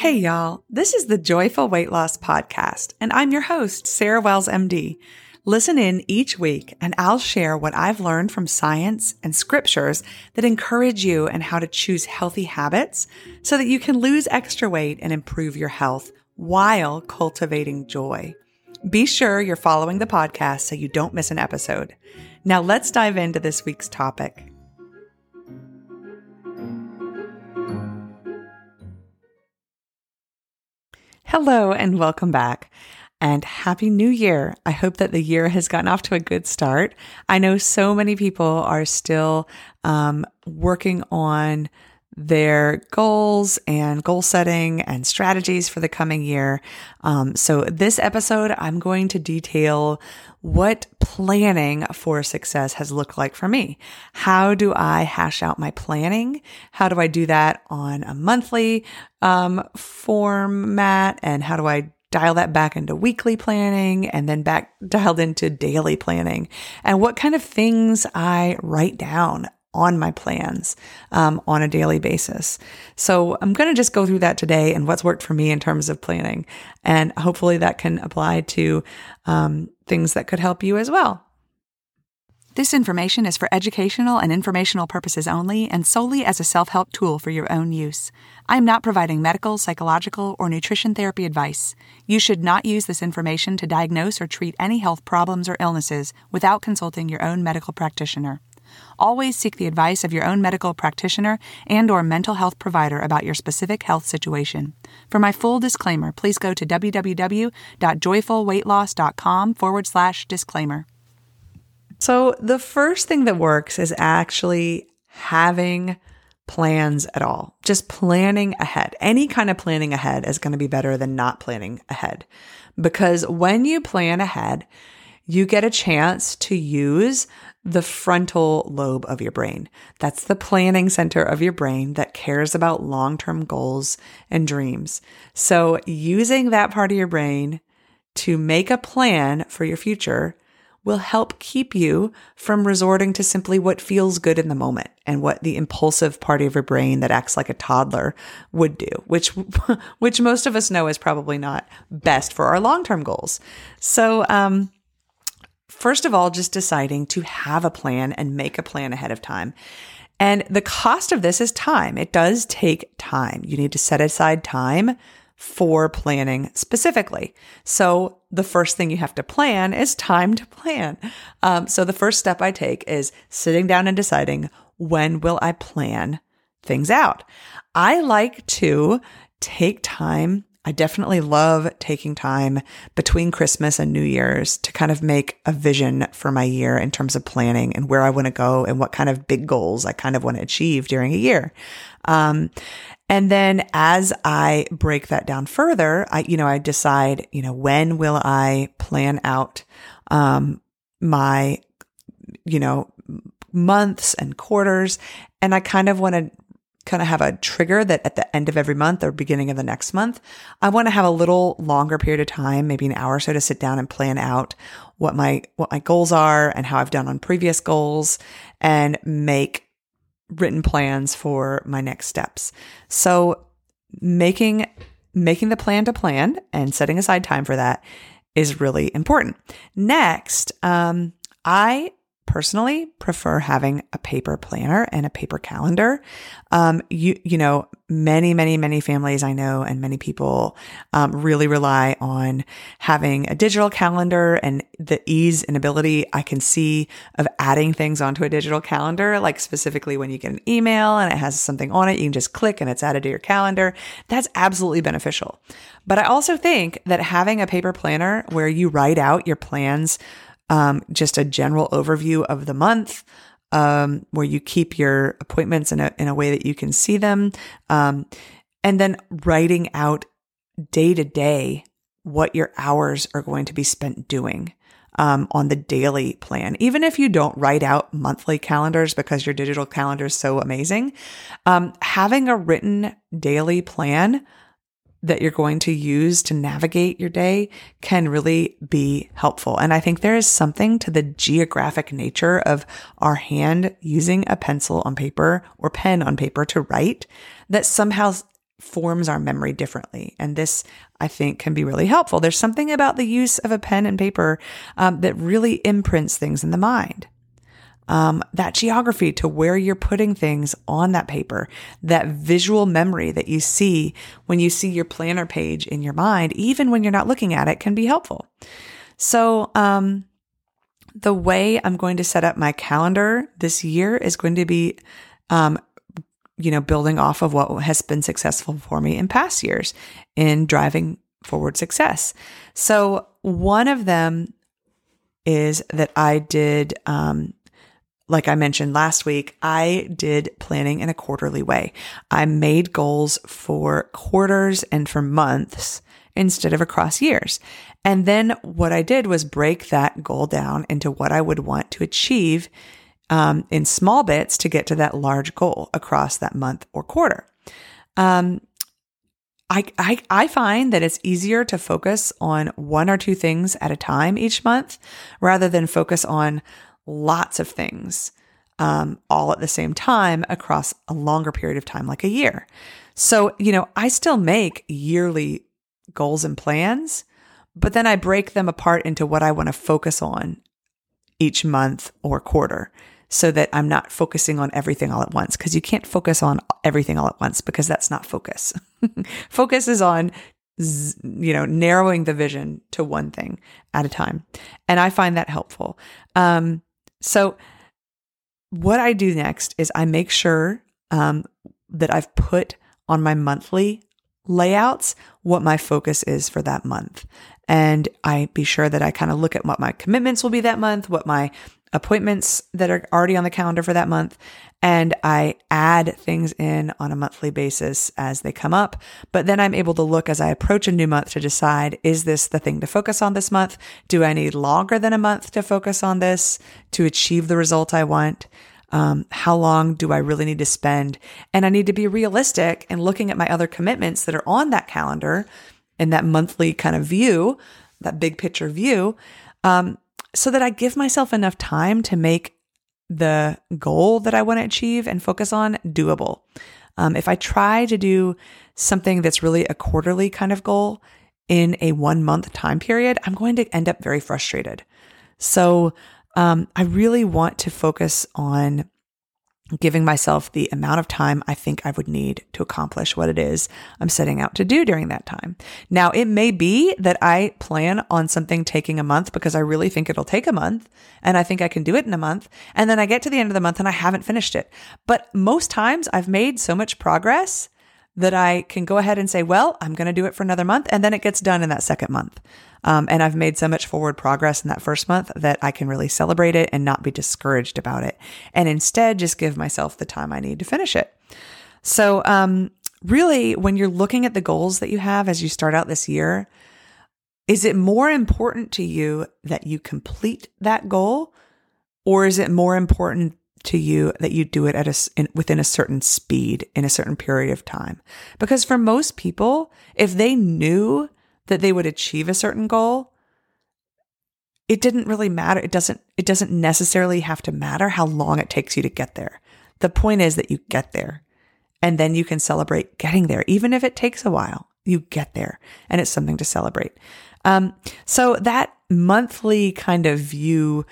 Hey, y'all. This is the Joyful Weight Loss Podcast, and I'm your host, Sarah Wells, MD. Listen in each week, and I'll share what I've learned from science and scriptures that encourage you and how to choose healthy habits so that you can lose extra weight and improve your health while cultivating joy. Be sure you're following the podcast so you don't miss an episode. Now, let's dive into this week's topic. Hello and welcome back. And happy new year. I hope that the year has gotten off to a good start. I know so many people are still um, working on their goals and goal setting and strategies for the coming year. Um, so, this episode, I'm going to detail what planning for success has looked like for me. How do I hash out my planning? How do I do that on a monthly um, format? And how do I dial that back into weekly planning and then back dialed into daily planning and what kind of things I write down on my plans um, on a daily basis. So I'm going to just go through that today and what's worked for me in terms of planning. And hopefully that can apply to um, things that could help you as well. This information is for educational and informational purposes only and solely as a self help tool for your own use. I am not providing medical, psychological, or nutrition therapy advice. You should not use this information to diagnose or treat any health problems or illnesses without consulting your own medical practitioner. Always seek the advice of your own medical practitioner and or mental health provider about your specific health situation. For my full disclaimer, please go to www.joyfulweightloss.com forward slash disclaimer. So the first thing that works is actually having plans at all. Just planning ahead. Any kind of planning ahead is going to be better than not planning ahead. Because when you plan ahead, you get a chance to use the frontal lobe of your brain. That's the planning center of your brain that cares about long term goals and dreams. So, using that part of your brain to make a plan for your future will help keep you from resorting to simply what feels good in the moment and what the impulsive part of your brain that acts like a toddler would do, which, which most of us know is probably not best for our long-term goals. So, um, First of all, just deciding to have a plan and make a plan ahead of time. And the cost of this is time. It does take time. You need to set aside time for planning specifically. So the first thing you have to plan is time to plan. Um, so the first step I take is sitting down and deciding when will I plan things out. I like to take time I definitely love taking time between Christmas and New Year's to kind of make a vision for my year in terms of planning and where I want to go and what kind of big goals I kind of want to achieve during a year. Um, and then as I break that down further, I, you know, I decide, you know, when will I plan out, um, my, you know, months and quarters. And I kind of want to kind of have a trigger that at the end of every month or beginning of the next month, I want to have a little longer period of time, maybe an hour or so to sit down and plan out what my, what my goals are and how I've done on previous goals and make written plans for my next steps. So making, making the plan to plan and setting aside time for that is really important. Next, um, I personally prefer having a paper planner and a paper calendar. Um, you, you know, many, many, many families I know and many people, um, really rely on having a digital calendar and the ease and ability I can see of adding things onto a digital calendar, like specifically when you get an email and it has something on it, you can just click and it's added to your calendar. That's absolutely beneficial. But I also think that having a paper planner where you write out your plans um, just a general overview of the month, um, where you keep your appointments in a, in a way that you can see them. Um, and then writing out day to day what your hours are going to be spent doing. Um, on the daily plan. Even if you don't write out monthly calendars because your digital calendar is so amazing, um, having a written daily plan that you're going to use to navigate your day can really be helpful. And I think there is something to the geographic nature of our hand using a pencil on paper or pen on paper to write that somehow forms our memory differently. And this, I think, can be really helpful. There's something about the use of a pen and paper um, that really imprints things in the mind. Um, that geography to where you're putting things on that paper, that visual memory that you see when you see your planner page in your mind, even when you're not looking at it, can be helpful. So, um, the way I'm going to set up my calendar this year is going to be um, you know, building off of what has been successful for me in past years in driving forward success. So one of them is that I did, um, like I mentioned last week, I did planning in a quarterly way. I made goals for quarters and for months instead of across years. And then what I did was break that goal down into what I would want to achieve um, in small bits to get to that large goal across that month or quarter. Um, I, I, I find that it's easier to focus on one or two things at a time each month rather than focus on lots of things um, all at the same time across a longer period of time, like a year. So, you know, I still make yearly goals and plans, but then I break them apart into what I want to focus on each month or quarter so that I'm not focusing on everything all at once because you can't focus on everything all at once because that's not focus. focus is on you know narrowing the vision to one thing at a time and i find that helpful um, so what i do next is i make sure um, that i've put on my monthly layouts what my focus is for that month. And i be sure that i kind of look at what my commitments will be that month what my appointments that are already on the calendar for that month. And I add things in on a monthly basis as they come up. But then I'm able to look as I approach a new month to decide, is this the thing to focus on this month? Do I need longer than a month to focus on this to achieve the result I want? Um, how long do I really need to spend? And I need to be realistic and looking at my other commitments that are on that calendar in that monthly kind of view, that big picture view. Um, so that I give myself enough time to make the goal that I want to achieve and focus on doable. Um, if I try to do something that's really a quarterly kind of goal in a one month time period, I'm going to end up very frustrated. So um, I really want to focus on giving myself the amount of time I think I would need to accomplish what it is I'm setting out to do during that time. Now, it may be that I plan on something taking a month because I really think it'll take a month and I think I can do it in a month. And then I get to the end of the month and I haven't finished it. But most times I've made so much progress that I can go ahead and say, well, I'm going to do it for another month. And then it gets done in that second month. Um, and I've made so much forward progress in that first month that I can really celebrate it and not be discouraged about it. And instead, just give myself the time I need to finish it. So, um, really, when you're looking at the goals that you have as you start out this year, is it more important to you that you complete that goal? Or is it more important to you that you do it at a in, within a certain speed in a certain period of time. Because for most people, if they knew that they would achieve a certain goal, it didn't really matter. It doesn't it doesn't necessarily have to matter how long it takes you to get there. The point is that you get there. And then you can celebrate getting there even if it takes a while. You get there and it's something to celebrate. Um, so that monthly kind of view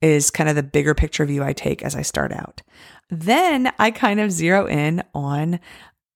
is kind of the bigger picture view I take as I start out. Then I kind of zero in on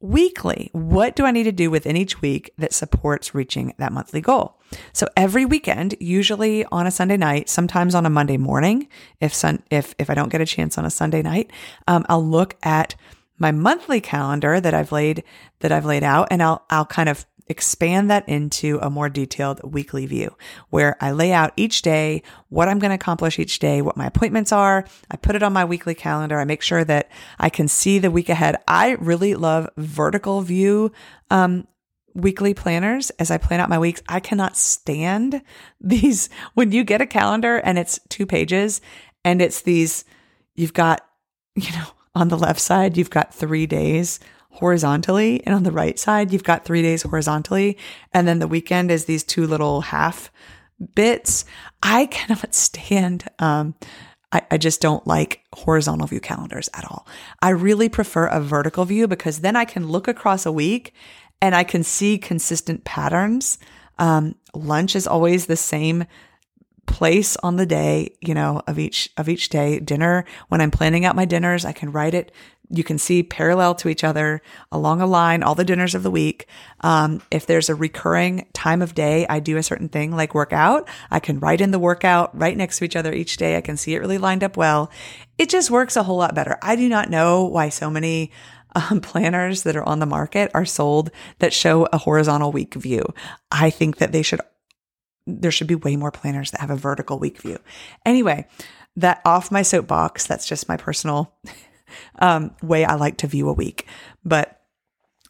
weekly. What do I need to do within each week that supports reaching that monthly goal? So every weekend, usually on a Sunday night, sometimes on a Monday morning, if sun, if if I don't get a chance on a Sunday night, um, I'll look at my monthly calendar that I've laid that I've laid out, and I'll I'll kind of expand that into a more detailed weekly view where I lay out each day what I'm going to accomplish each day, what my appointments are. I put it on my weekly calendar. I make sure that I can see the week ahead. I really love vertical view um, weekly planners as I plan out my weeks. I cannot stand these when you get a calendar and it's two pages and it's these, you've got, you know, on the left side, you've got three days horizontally. And on the right side, you've got three days horizontally. And then the weekend is these two little half bits. I cannot stand, um, I, I just don't like horizontal view calendars at all. I really prefer a vertical view because then I can look across a week and I can see consistent patterns. Um, lunch is always the same place on the day, you know, of each of each day. Dinner, when I'm planning out my dinners, I can write it. You can see parallel to each other along a line, all the dinners of the week. Um, if there's a recurring time of day, I do a certain thing like workout. I can write in the workout right next to each other each day. I can see it really lined up well. It just works a whole lot better. I do not know why so many um, planners that are on the market are sold that show a horizontal week view. I think that they should there should be way more planners that have a vertical week view. Anyway, that off my soapbox, that's just my personal um, way I like to view a week. But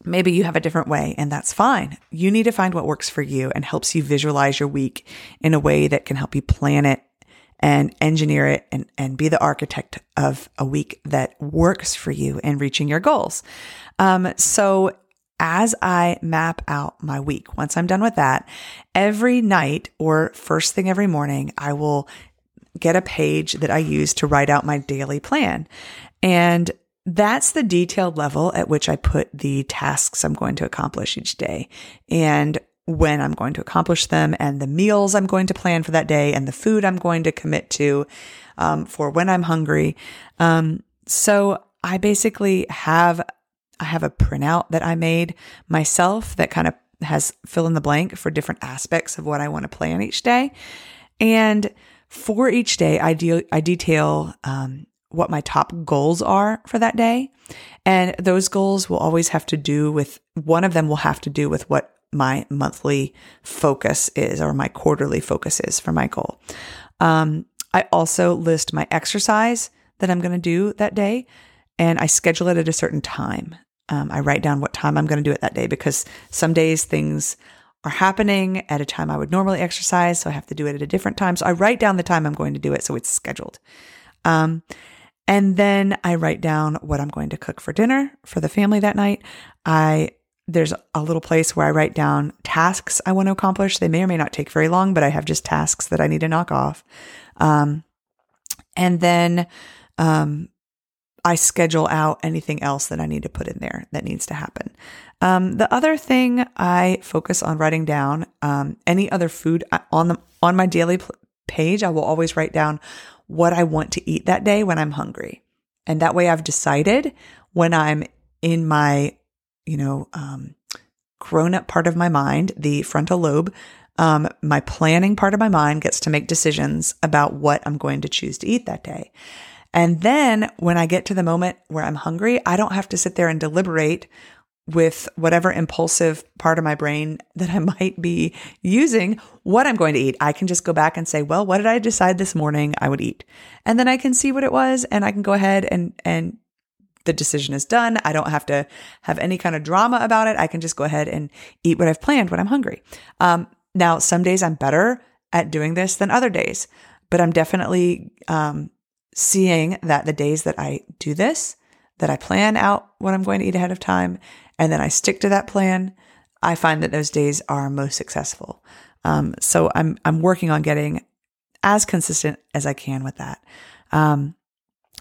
maybe you have a different way, and that's fine. You need to find what works for you and helps you visualize your week in a way that can help you plan it and engineer it and, and be the architect of a week that works for you in reaching your goals. Um, so as I map out my week, once I'm done with that, every night or first thing every morning, I will get a page that I use to write out my daily plan. And that's the detailed level at which I put the tasks I'm going to accomplish each day and when I'm going to accomplish them and the meals I'm going to plan for that day and the food I'm going to commit to um, for when I'm hungry. Um, so I basically have I have a printout that I made myself that kind of has fill in the blank for different aspects of what I want to plan each day. And for each day, I, de- I detail um, what my top goals are for that day. And those goals will always have to do with one of them will have to do with what my monthly focus is or my quarterly focus is for my goal. Um, I also list my exercise that I'm going to do that day and I schedule it at a certain time. Um, I write down what time I'm going to do it that day because some days things are happening at a time I would normally exercise. So I have to do it at a different time. So I write down the time I'm going to do it. So it's scheduled. Um, and then I write down what I'm going to cook for dinner for the family that night. I there's a little place where I write down tasks I want to accomplish. They may or may not take very long, but I have just tasks that I need to knock off. Um, and then um, I schedule out anything else that I need to put in there that needs to happen. Um, the other thing I focus on writing down um, any other food uh, on the on my daily page. I will always write down what I want to eat that day when I'm hungry, and that way I've decided when I'm in my you know um, grown up part of my mind, the frontal lobe. Um, my planning part of my mind gets to make decisions about what I'm going to choose to eat that day. And then when I get to the moment where I'm hungry, I don't have to sit there and deliberate with whatever impulsive part of my brain that I might be using what I'm going to eat. I can just go back and say, well, what did I decide this morning I would eat? And then I can see what it was and I can go ahead and, and the decision is done. I don't have to have any kind of drama about it. I can just go ahead and eat what I've planned when I'm hungry. Um, now, some days I'm better at doing this than other days, but I'm definitely um, seeing that the days that I do this, that I plan out what I'm going to eat ahead of time, and then I stick to that plan, I find that those days are most successful. Um, so I'm I'm working on getting as consistent as I can with that. Um,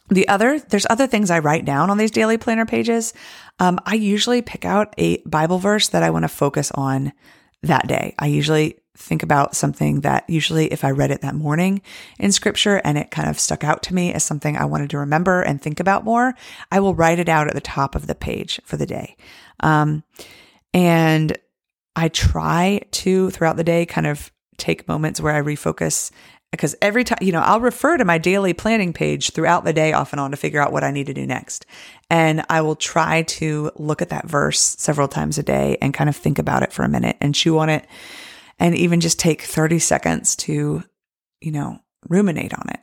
the other, there's other things I write down on these daily planner pages. Um, I usually pick out a Bible verse that I want to focus on that day. I usually think about something that usually if I read it that morning in scripture and it kind of stuck out to me as something I wanted to remember and think about more, I will write it out at the top of the page for the day. Um, and I try to throughout the day kind of take moments where I refocus because every time, you know, I'll refer to my daily planning page throughout the day off and on to figure out what I need to do next. And I will try to look at that verse several times a day and kind of think about it for a minute and chew on it and even just take 30 seconds to, you know, ruminate on it.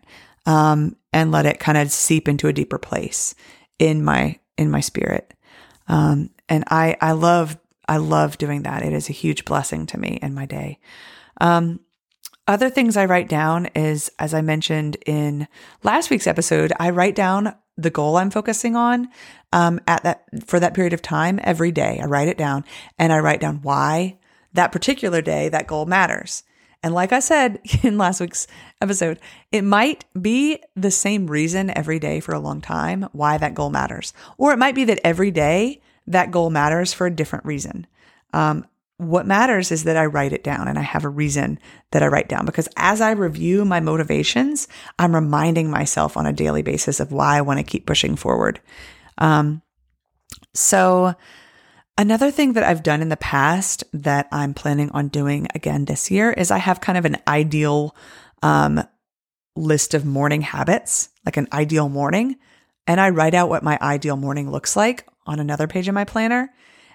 Um, and let it kind of seep into a deeper place in my, in my spirit. Um, and I, I love, I love doing that. It is a huge blessing to me in my day. Um, other things I write down is, as I mentioned in last week's episode, I write down the goal I'm focusing on um, at that for that period of time every day. I write it down and I write down why that particular day, that goal matters. And like I said in last week's episode, it might be the same reason every day for a long time why that goal matters. Or it might be that every day that goal matters for a different reason. Um, what matters is that I write it down and I have a reason that I write down because as I review my motivations, I'm reminding myself on a daily basis of why I want to keep pushing forward. Um, so, another thing that I've done in the past that I'm planning on doing again this year is I have kind of an ideal um, list of morning habits, like an ideal morning. And I write out what my ideal morning looks like on another page of my planner.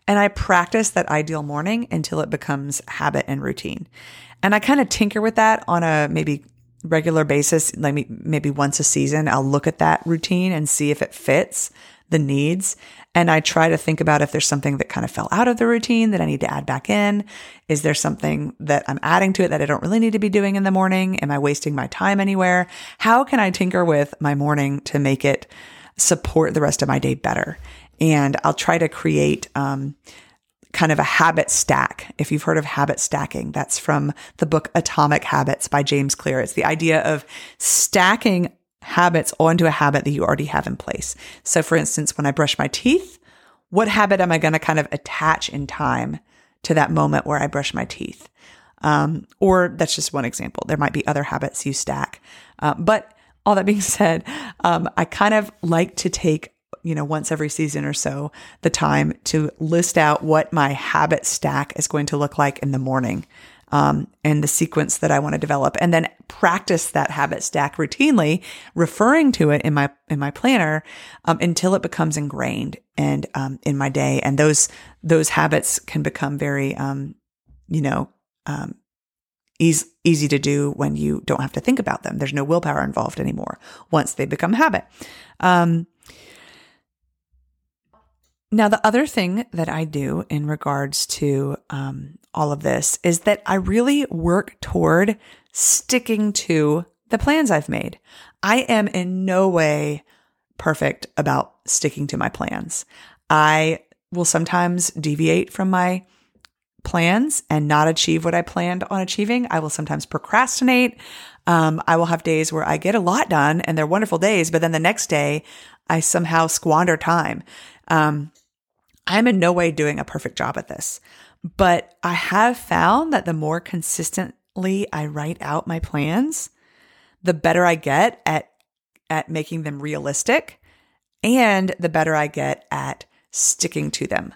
And I practice that ideal morning until it becomes habit and routine. And I kind of tinker with that on a maybe regular basis, like maybe once a season. I'll look at that routine and see if it fits the needs. And I try to think about if there's something that kind of fell out of the routine that I need to add back in. Is there something that I'm adding to it that I don't really need to be doing in the morning? Am I wasting my time anywhere? How can I tinker with my morning to make it support the rest of my day better? and I'll try to create um, kind of a habit stack. If you've heard of habit stacking, that's from the book Atomic Habits by James Clear. It's the idea of stacking habits onto a habit that you already have in place. So, for instance, when I brush my teeth, what habit am I going to kind of attach in time to that moment where I brush my teeth? Um, or that's just one example. There might be other habits you stack. Uh, but all that being said, um, I kind of like to take you know, once every season or so, the time to list out what my habit stack is going to look like in the morning. Um, and the sequence that I want to develop, and then practice that habit stack routinely, referring to it in my in my planner um, until it becomes ingrained and um, in my day. And those those habits can become very, um, you know, um, easy easy to do when you don't have to think about them. There's no willpower involved anymore once they become habit. Now, the other thing that I do in regards to um, all of this is that I really work toward sticking to the plans I've made. I am in no way perfect about sticking to my plans. I will sometimes deviate from my plans and not achieve what I planned on achieving. I will sometimes procrastinate. Um, I will have days where I get a lot done and they're wonderful days, but then the next day I somehow squander time. Um, I'm in no way doing a perfect job at this, but I have found that the more consistently I write out my plans, the better I get at at making them realistic and the better I get at sticking to them.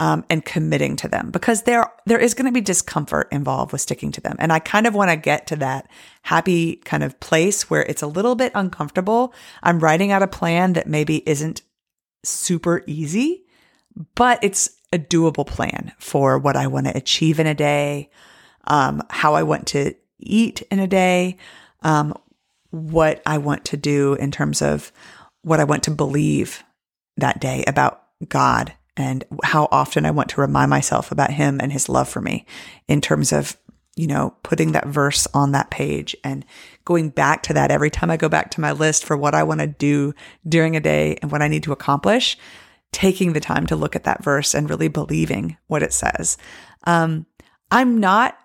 Um, and committing to them because there there is going to be discomfort involved with sticking to them, and I kind of want to get to that happy kind of place where it's a little bit uncomfortable. I'm writing out a plan that maybe isn't super easy, but it's a doable plan for what I want to achieve in a day, um, how I want to eat in a day, um, what I want to do in terms of what I want to believe that day about God and how often I want to remind myself about Him and His love for me in terms of, you know, putting that verse on that page and going back to that every time I go back to my list for what I want to do during a day and what I need to accomplish taking the time to look at that verse and really believing what it says. Um, I'm not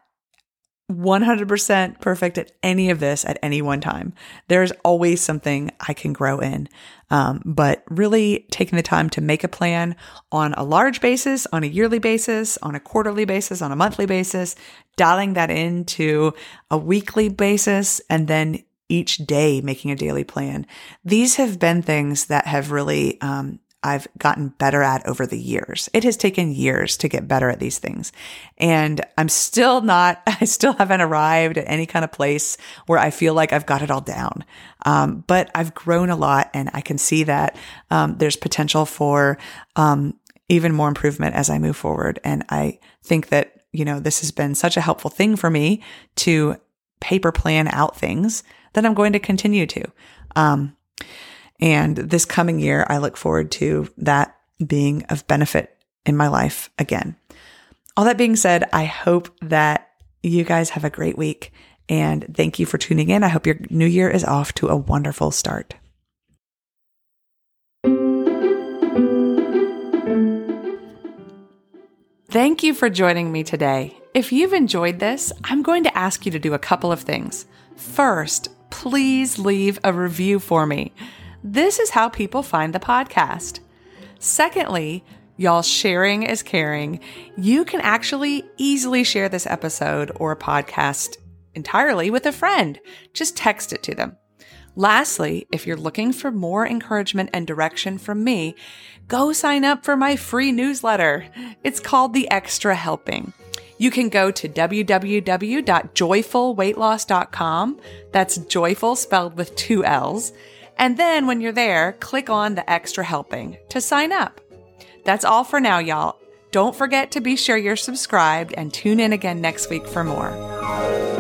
100% perfect at any of this at any one time. There's always something I can grow in. Um, but really taking the time to make a plan on a large basis, on a yearly basis, on a quarterly basis, on a monthly basis, dialing that into a weekly basis, and then each day making a daily plan. These have been things that have really um, I've gotten better at over the years. It has taken years to get better at these things. And I'm still not, I still haven't arrived at any kind of place where I feel like I've got it all down. Um, but I've grown a lot and I can see that um, there's potential for um, even more improvement as I move forward. And I think that, you know, this has been such a helpful thing for me to paper plan out things that I'm going to continue to. And this coming year, I look forward to that being of benefit in my life again. All that being said, I hope that you guys have a great week and thank you for tuning in. I hope your new year is off to a wonderful start. Thank you for joining me today. If you've enjoyed this, I'm going to ask you to do a couple of things. First, please leave a review for me. This is how people find the podcast. Secondly, y'all sharing is caring. You can actually easily share this episode or podcast entirely with a friend. Just text it to them. Lastly, if you're looking for more encouragement and direction from me, go sign up for my free newsletter. It's called The Extra Helping. You can go to www.joyfulweightloss.com. That's joyful spelled with two L's. And then when you're there, click on the extra helping to sign up. That's all for now, y'all. Don't forget to be sure you're subscribed and tune in again next week for more.